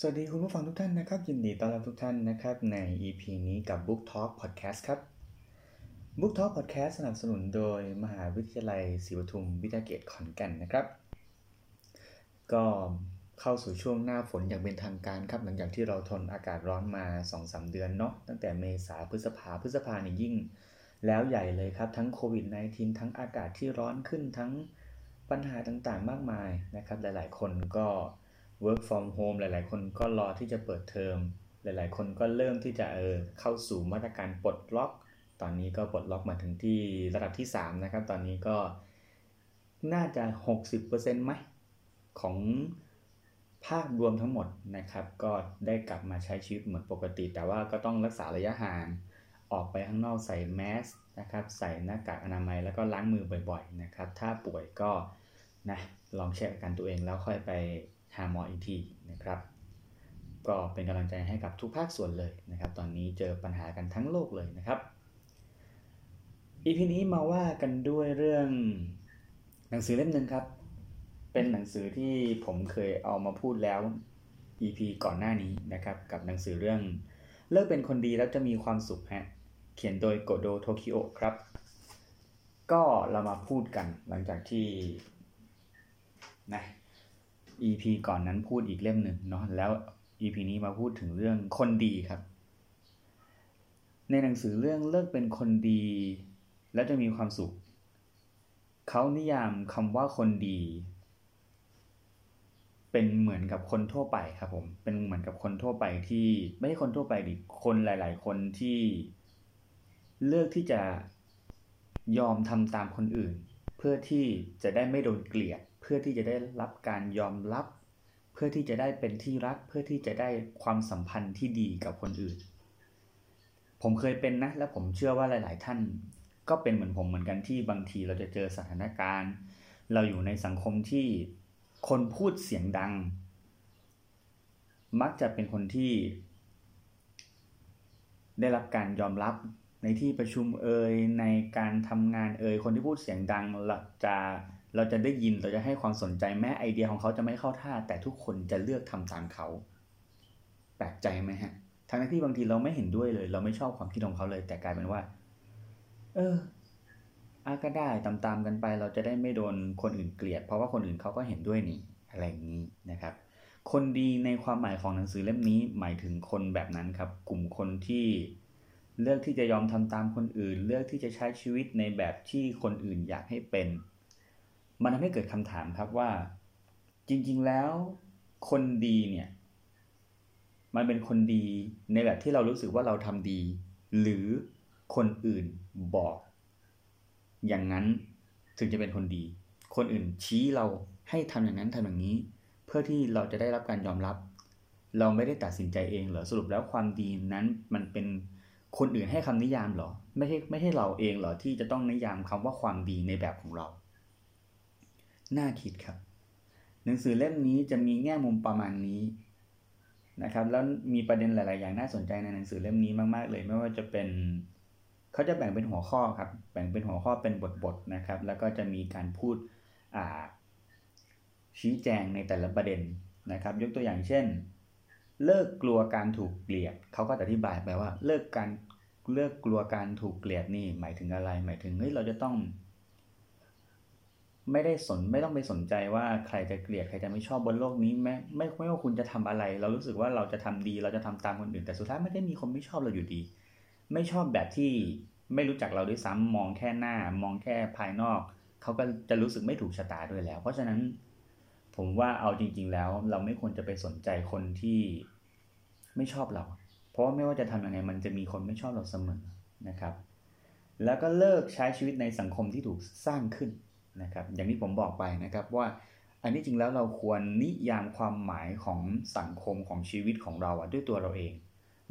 สวัสดีคุณผู้ฟังทุกท่านนะครับ ยินดีต้อนรับทุกท่านนะครับ ใน EP นี้กับ Book Talk Podcast ครับ Book Talk Podcast สนับสนุนโดยมหาวิทยาลัยศรีปทุมวิทยาเขตขอนแก่นนะครับ ก็เข้าสู่ช่วงหน้าฝนอย่างเป็นทางการครับ หลังจากที่เราทนอากาศร้อนมา 2-3 เดือนเนาะตั้งแต่เมษาพฤษภาพฤษภาเนี่ยยิ่ง แล้วใหญ่เลยครับ ทั้งโควิด -19 ทั้งอากาศที่ร้อนขึ้นทั้งปัญหาต่างๆ มากมายนะครับ หลาย ๆ คนก็ work from home หลาย ๆ คนก็รอที่จะเปิดเทอม หลาย ๆ คนก็เริ่มที่จะเออเข้าสู่มาตรการปลดล็อก ตอนนี้ก็ปลดล็อกมาถึงที่ระดับที่ 3 นะครับ ตอนนี้ก็น่าจะ 60%ไหมของภาครวมทั้งหมดนะครับ ก็ได้กลับมาใช้ชีวิตเหมือนปกติ แต่ว่าก็ต้องรักษาระยะห่าง ออกไปข้างนอกใส่แมสนะครับ ใส่หน้ากากอนามัยแล้วก็ล้างมือบ่อย ๆ นะครับ ถ้าป่วยก็นะลองเช็คอาการตัวเองแล้วค่อยไป หาหมออีกทีนะครับ ก็เป็นกำลังใจให้กับทุกภาคส่วนเลยนะครับ ตอนนี้เจอปัญหากันทั้งโลกเลยนะครับอีพีนี้มาว่ากันด้วยเรื่อง หนังสือเล่มหนึ่งครับ เป็นหนังสือที่ผมเคยเอามาพูดแล้ว EP ก่อนหน้านี้นะครับ กับหนังสือเรื่อง เลิกเป็นคนดีแล้วจะมีความสุขฮะเขียนโดยโกโดโทคิโอครับ ก็เรามาพูดกันหลังจากที่นะ EP ก่อนนั้นพูดอีกเล่มหนึ่งเนาะแล้ว EP นี้มาพูดถึงเรื่องคนดีครับ ในหนังสือเรื่องเลิกเป็นคนดี แล้วจะมีความสุข เขานิยามคำว่าคนดี เป็นเหมือนกับคนทั่วไปครับผมเป็นเหมือนกับคนทั่วไปที่ไม่ใช่คนทั่วไปดิคนหลาย ๆ คนที่เลือกที่จะยอมทำตามคนอื่น เพื่อที่จะได้ไม่โดนเกลียด พื่อที่จะได้รับการยอมรับ เพื่อที่จะได้เป็นที่รัก เพื่อที่จะได้ความสัมพันธ์ที่ดีกับคนอื่น ผมเคยเป็นนะ และผมเชื่อว่าหลาย ๆ ท่าน ก็เป็นเหมือนผมเหมือนกันที่บางทีเราจะเจอสถานการณ์ เราอยู่ในสังคมที่คนพูดเสียงดัง มักจะเป็นคนที่ ได้รับการยอมรับในที่ประชุมเอ่ยในการทำงานเอ่ยคนที่พูดเสียงดังจะ เราจะได้ยินเราจะให้ความสนใจแม้ไอเดียของเขาจะไม่เข้าท่า แต่ทุกคนจะเลือกทำตามเขา แปลกใจไหมฮะทั้งที่บางทีเราไม่เห็นด้วยเลย เราไม่ชอบความคิดของเขาเลย แต่กลายเป็นว่า เอออาก็ได้ตามๆกันไป เราจะได้ไม่โดนคนอื่นเกลียด เพราะว่าคนอื่นเขาก็เห็นด้วยนี่อะไรอย่างนี้นะครับ คนดีในความหมายของหนังสือเล่มนี้หมายถึงคนแบบนั้นครับ กลุ่มคนที่เลือกที่จะยอมทำตามคนอื่น เลือกที่จะใช้ชีวิตในแบบที่คนอื่นอยากให้เป็น มันทำให้เกิดคำถามครับว่า จริง ๆ แล้วคนดีเนี่ย มันเป็นคนดีในแบบที่เรารู้สึกว่าเราทำดี หรือคนอื่นบอก อย่างนั้นถึงจะเป็นคนดี คนอื่นชี้เราให้ทำอย่างนั้นทำอย่างนี้ เพื่อที่เราจะได้รับการยอมรับ เราไม่ได้ตัดสินใจเองเหรอสรุปแล้วความดีนั้นมันเป็นคนอื่นให้คำนิยามเหรอ ไม่ใช่ไม่ใช่เราเองเหรอที่จะต้องนิยามคำว่าความดีในแบบของเรา น่าคิดครับ หนังสือเล่มนี้จะมีแง่มุมประมาณนี้นะครับ แล้วมีประเด็นหลาย ๆ อย่างน่าสนใจในหนังสือเล่มนี้มาก ๆ เลย ไม่ว่าจะเป็นเขาจะแบ่งเป็นหัวข้อครับ แบ่งเป็นหัวข้อเป็นบท ๆ นะครับ แล้วก็จะมีการพูดชี้แจงในแต่ละประเด็นนะครับ ยกตัวอย่างเช่น เลิกกลัวการถูกเกลียดเขาก็อธิบายไปว่า เลิกการเลิกกลัวการถูกเกลียดนี่หมายถึงอะไร หมายถึงเฮ้ยเราจะต้อง ไม่ได้สนไม่ต้องไปสนใจว่าใครจะเกลียดใครจะไม่ชอบบนโลกนี้แม้ไม่ไม่ว่าคุณจะทำอะไร เรารู้สึกว่าเราจะทำดีเราจะทำตามคนอื่น แต่สุดท้ายไม่ได้มีคนไม่ชอบเราอยู่ดี ไม่ชอบแบบที่ไม่รู้จักเราด้วยซ้ำมองแค่หน้ามองแค่ภายนอก เขาก็จะรู้สึกไม่ถูกชะตาด้วยแล้ว เพราะฉะนั้นผมว่าเอาจริง ๆ แล้ว เราไม่ควรจะไปสนใจคนที่ไม่ชอบเรา เพราะไม่ว่าจะทำยังไงมันจะมีคนไม่ชอบเราเสมอนะครับ แล้วก็เลิกใช้ชีวิตในสังคมที่ถูกสร้างขึ้น นะครับอย่างที่ผมบอกไปนะครับว่าอันนี้จริงแล้วเราควรนิยามความหมายของสังคมของชีวิตของเราด้วยตัวเราเอง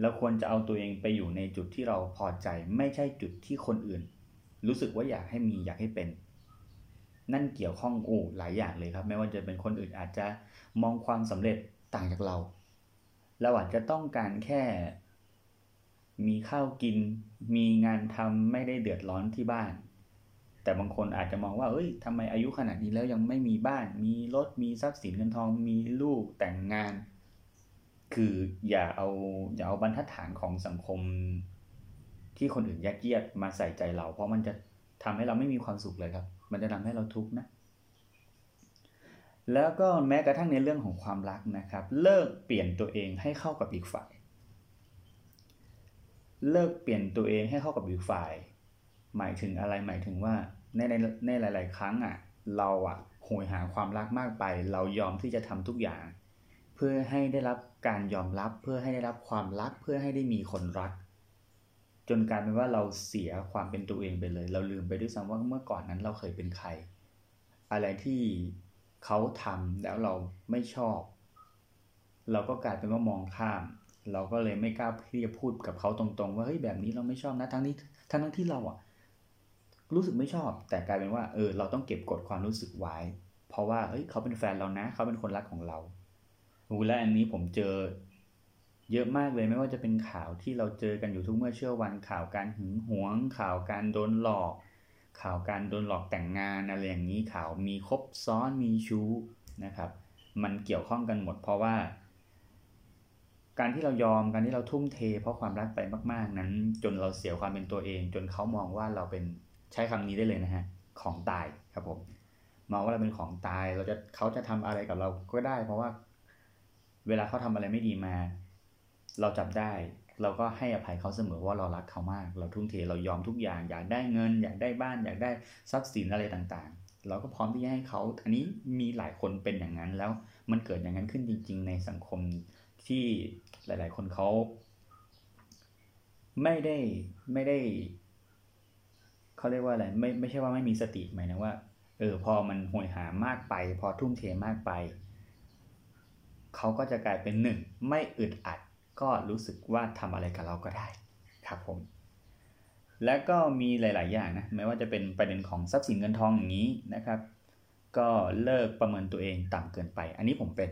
เราควรจะเอาตัวเองไปอยู่ในจุดที่เราพอใจ ไม่ใช่จุดที่คนอื่น รู้สึกว่าอยากให้มีอยากให้เป็น นั่นเกี่ยวข้องโอ้หลายอย่างเลยครับ ไม่ว่าจะเป็นคนอื่นอาจจะมองความสำเร็จต่างจากเราเราอาจจะต้องการแค่ มีข้าวกิน มีงานทำไม่ได้เดือดร้อนที่บ้าน แต่บางคนอาจจะมองว่าเอ้ยทำไมอายุขนาดนี้แล้วยังไม่มีบ้าน มีรถ มีทรัพย์สินเงินทอง มีลูกแต่งงาน คืออย่าเอาอย่าเอาบรรทัดฐานของสังคม ที่คนอื่นยัดเยียดมาใส่ใจเรา เพราะมันจะทำให้เราไม่มีความสุขเลยครับ มันจะทำให้เราทุกข์นะ แล้วก็แม้กระทั่งในเรื่องของความรักนะครับ เลิกเปลี่ยนตัวเองให้เข้ากับอีกฝ่าย เลิกเปลี่ยนตัวเองให้เข้ากับอีกฝ่าย หมายถึงอะไรหมายถึงว่า ในในในหลาย ๆ ครั้งอะเราอะโหยหาความรักมากไป เรายอมที่จะทำทุกอย่าง เพื่อให้ได้รับการยอมรับ เพื่อให้ได้รับความรัก เพื่อให้ได้มีคนรัก จนกลายเป็นว่าเราเสียความเป็นตัวเองไปเลย เราลืมไปด้วยซ้ำว่าเมื่อก่อนนั้นเราเคยเป็นใคร อะไรที่เขาทำแล้วเราไม่ชอบ เราก็กลายเป็นว่ามองข้าม เราก็เลยไม่กล้าที่จะพูดกับเขาตรง ๆ ว่าเฮ้ยแบบนี้เราไม่ชอบนะทั้งนี้ทั้งทั้งที่เราอะ รู้สึกไม่ชอบ แต่กลายเป็นว่าเออเราต้องเก็บกดความรู้สึกไว้ เพราะว่าเฮ้ยเขาเป็นแฟนเรานะ เขาเป็นคนรักของเราโอ้และอันนี้ผมเจอ เยอะมากเลยไม่ว่าจะเป็นข่าวที่เราเจอกันอยู่ทุกเมื่อเชื่อวันข่าวการหึงหวง ข่าวการโดนหลอก ข่าวการโดนหลอกแต่งงานอะไรอย่างนี้ข่าวมีคบซ้อนมีชู้นะครับ มันเกี่ยวข้องกันหมด เพราะว่า การที่เรายอมการที่เราทุ่มเท เพราะความรักไปมาก ๆ นั้น จนเราเสียความเป็นตัวเอง จนเขามองว่าเราเป็น ใช้คำนี้ได้เลยนะฮะของตายครับผมมองว่าเราเป็นของตายเราจะเขาจะทำอะไรกับเราก็ได้ เพราะว่าเวลาเขาทำอะไรไม่ดีมา เราจับได้ เราก็ให้อภัยเขาเสมอว่าเรารักเขามาก เราทุ่มเทเรายอมทุกอย่าง อยากได้เงิน อยากได้บ้าน อยากได้ทรัพย์สินอะไรต่างๆ เราก็พร้อมที่จะให้เขาอันนี้มีหลายคนเป็นอย่างนั้น แล้วมันเกิดอย่างนั้นขึ้นจริง ๆ ในสังคมที่หลาย ๆ คนเขาไม่ได้ไม่ได้ เขาเรียกว่าอะไรไม่ไม่ใช่ว่าไม่มีสติหมายนะว่าเออพอมันห่วยหามากไป พอทุ่มเทมากไป เขาก็จะกลายเป็นหนึ่งไม่อึดอัดก็รู้สึกว่าทำอะไรกับเราก็ได้ครับผม แล้วก็มีหลาย ๆ อย่างนะไม่ว่าจะเป็นประเด็นของทรัพย์สินเงินทองอย่างนี้นะครับ ก็เลิกประเมินตัวเองต่ำเกินไป อันนี้ผมเป็น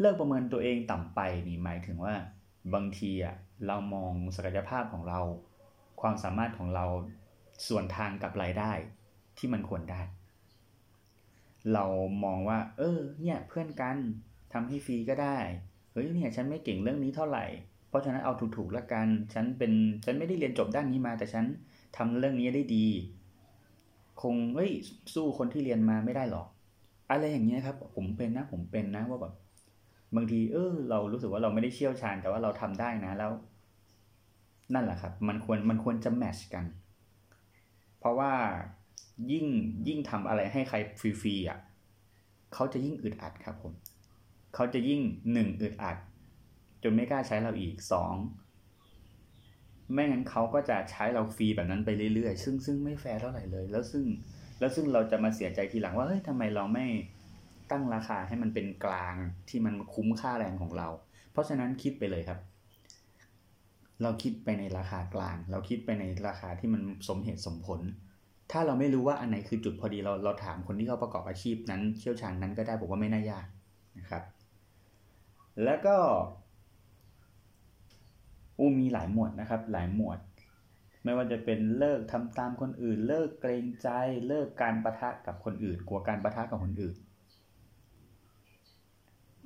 เลิกประเมินตัวเองต่ำไปนี่หมายถึงว่าบางทีอะเรามองศักยภาพของเรา ความสามารถของเรา ส่วนทางกับรายได้ที่มันควรได้ เรามองว่า เออ เนี่ยเพื่อนกันทำให้ฟรีก็ได้ เฮ้ยเนี่ยฉันไม่เก่งเรื่องนี้เท่าไหร่ เพราะฉะนั้นเอาถูกๆละกัน ฉันเป็นฉันไม่ได้เรียนจบด้านนี้มา แต่ฉันทำเรื่องนี้ได้ดี คงเฮ้ยสู้คนที่เรียนมาไม่ได้หรอก อะไรอย่างเงี้ยครับ ผมเป็นนะ ผมเป็นนะว่าแบบบางทีเออเรารู้สึกว่าเราไม่ได้เชี่ยวชาญแต่ว่าเราทำได้นะแล้ว นั่นแหละครับ มันควรมันควรจะแมชกัน เพราะว่ายิ่งยิ่งทำอะไรให้ใครฟรีๆอะเขาจะยิ่งอึดอัดครับผมเขาจะยิ่งหนึ่งอึดอัด จนไม่กล้าใช้เราอีกสองไม่งั้นเขาก็จะใช้เราฟรีแบบนั้นไปเรื่อยๆ ซึ่งซึ่งไม่แฟร์เท่าไหร่เลย แล้วซึ่งแล้วซึ่งเราจะมาเสียใจทีหลังว่าเฮ้ยทำไมเราไม่ตั้งราคาให้มันเป็นกลางที่มันคุ้มค่าแรงของเรา เพราะฉะนั้นคิดไปเลยครับ เราคิดไปในราคากลาง เราคิดไปในราคาที่มันสมเหตุสมผล ถ้าเราไม่รู้ว่าอันไหนคือจุดพอดีเราเราถามคนที่เขาประกอบอาชีพนั้นเชี่ยวชาญนั้นก็ได้ผมว่าไม่น่ายากนะครับ แล้วก็อูมีหลายหมวดนะครับ หลายหมวด ไม่ว่าจะเป็นเลิกทำตามคนอื่น เลิกเกรงใจ เลิกการประทะกับคนอื่น กลัวการประทะกับคนอื่น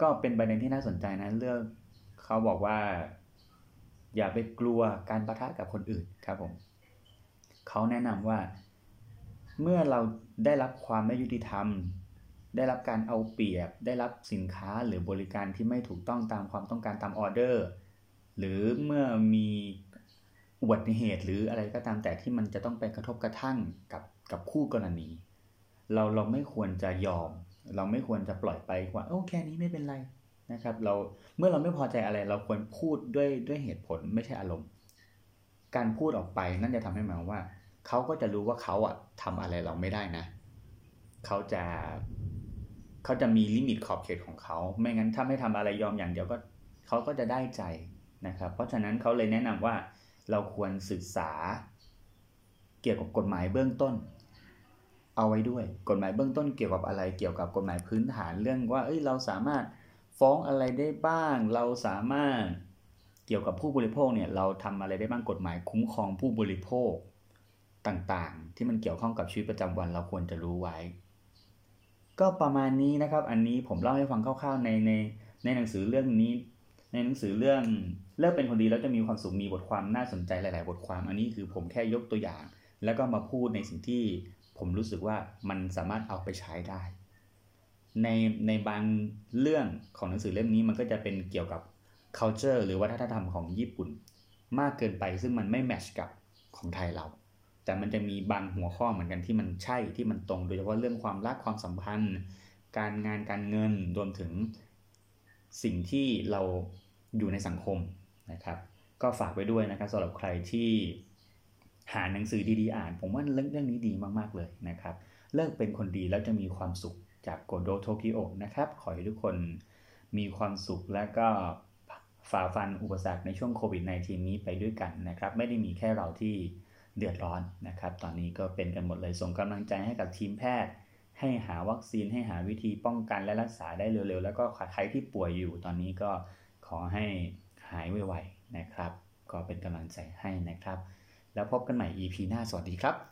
ก็เป็นประเด็นที่น่าสนใจนะเรื่องเขาบอกว่า อย่าไปกลัวการประทะกับคนอื่นครับผมเขาแนะนำว่า เมื่อเราได้รับความไม่ยุติธรรม ได้รับการเอาเปรียบ ได้รับสินค้าหรือบริการที่ไม่ถูกต้องตามความต้องการตามออเดอร์ หรือเมื่อมีอุบัติเหตุหรืออะไรก็ตามแต่ที่มันจะต้องไปกระทบกระทั่งกับกับคู่กรณี เราเราไม่ควรจะยอม เราไม่ควรจะปล่อยไปว่าโอ้แค่นี้ไม่เป็นไร นะครับ เราเมื่อเราไม่พอใจอะไร เราควรพูดด้วยด้วยเหตุผลไม่ใช่อารมณ์ การพูดออกไปนั่นจะทำให้หมายว่าเขาก็จะรู้ว่าเขาอะทำอะไรเราไม่ได้นะเขาจะเขาจะมีลิมิตขอบเขตของเขา ไม่งั้นถ้าไม่ทำอะไรยอมอย่างเดียวก็เขาก็จะได้ใจนะครับ เพราะฉะนั้นเขาเลยแนะนำว่าเราควรศึกษา เกี่ยวกับกฎหมายเบื้องต้น เอาไว้ด้วย กฎหมายเบื้องต้นเกี่ยวกับอะไร เกี่ยวกับกฎหมายพื้นฐานเรื่องว่า เอ้ยเราสามารถ ฟ้องอะไรได้บ้าง เราสามารถเกี่ยวกับผู้บริโภคเนี่ยเราทำอะไรได้บ้างกฎหมายคุ้มครองผู้บริโภคต่างๆ ที่มันเกี่ยวข้องกับชีวิตประจำวันเราควรจะรู้ไว้ ก็ประมาณนี้นะครับ อันนี้ผมเล่าให้ฟังคร่าวๆในในในหนังสือเรื่องนี้ ในหนังสือเรื่องเลิกเป็นคนดีแล้วจะมีความสุขมีบทความน่าสนใจหลาย ๆ บทความ อันนี้คือผมแค่ยกตัวอย่าง แล้วก็มาพูดในสิ่งที่ผมรู้สึกว่ามันสามารถเอาไปใช้ได้ ในในบางเรื่องของหนังสือเล่มนี้มันก็จะเป็นเกี่ยวกับ culture หรือวัฒนธรรมของญี่ปุ่น มากเกินไปซึ่งมันไม่แมชกับของไทยเรา แต่มันจะมีบางหัวข้อเหมือนกันที่มันใช่ที่มันตรง โดยเฉพาะเรื่องความรักความสัมพันธ์ การงานการเงินรวมถึงสิ่งที่เราอยู่ในสังคมนะครับ ก็ฝากไว้ด้วยนะครับสำหรับใครที่หาหนังสือดีๆอ่าน ผมว่าเรื่องเรื่องนี้ดีมากๆเลยนะครับ เลิกเป็นคนดีแล้วจะมีความสุข จากโกโดโทกิโอนะครับ ขอให้ทุกคนมีความสุขและก็ฝ่าฟันอุปสรรคในช่วงโควิด -19 นี้ไปด้วยกันนะครับ ไม่ได้มีแค่เราที่เดือดร้อนนะครับ ตอนนี้ก็เป็นกันหมดเลยส่งกำลังใจให้กับทีมแพทย์ ให้หาวัคซีนให้หาวิธีป้องกันและรักษาได้เร็วๆ แล้วก็ใครที่ป่วยอยู่ตอนนี้ก็ขอให้หายไวๆนะครับ ก็เป็นกำลังใจให้นะครับ แล้วพบกันใหม่ EP หน้าสวัสดีครับ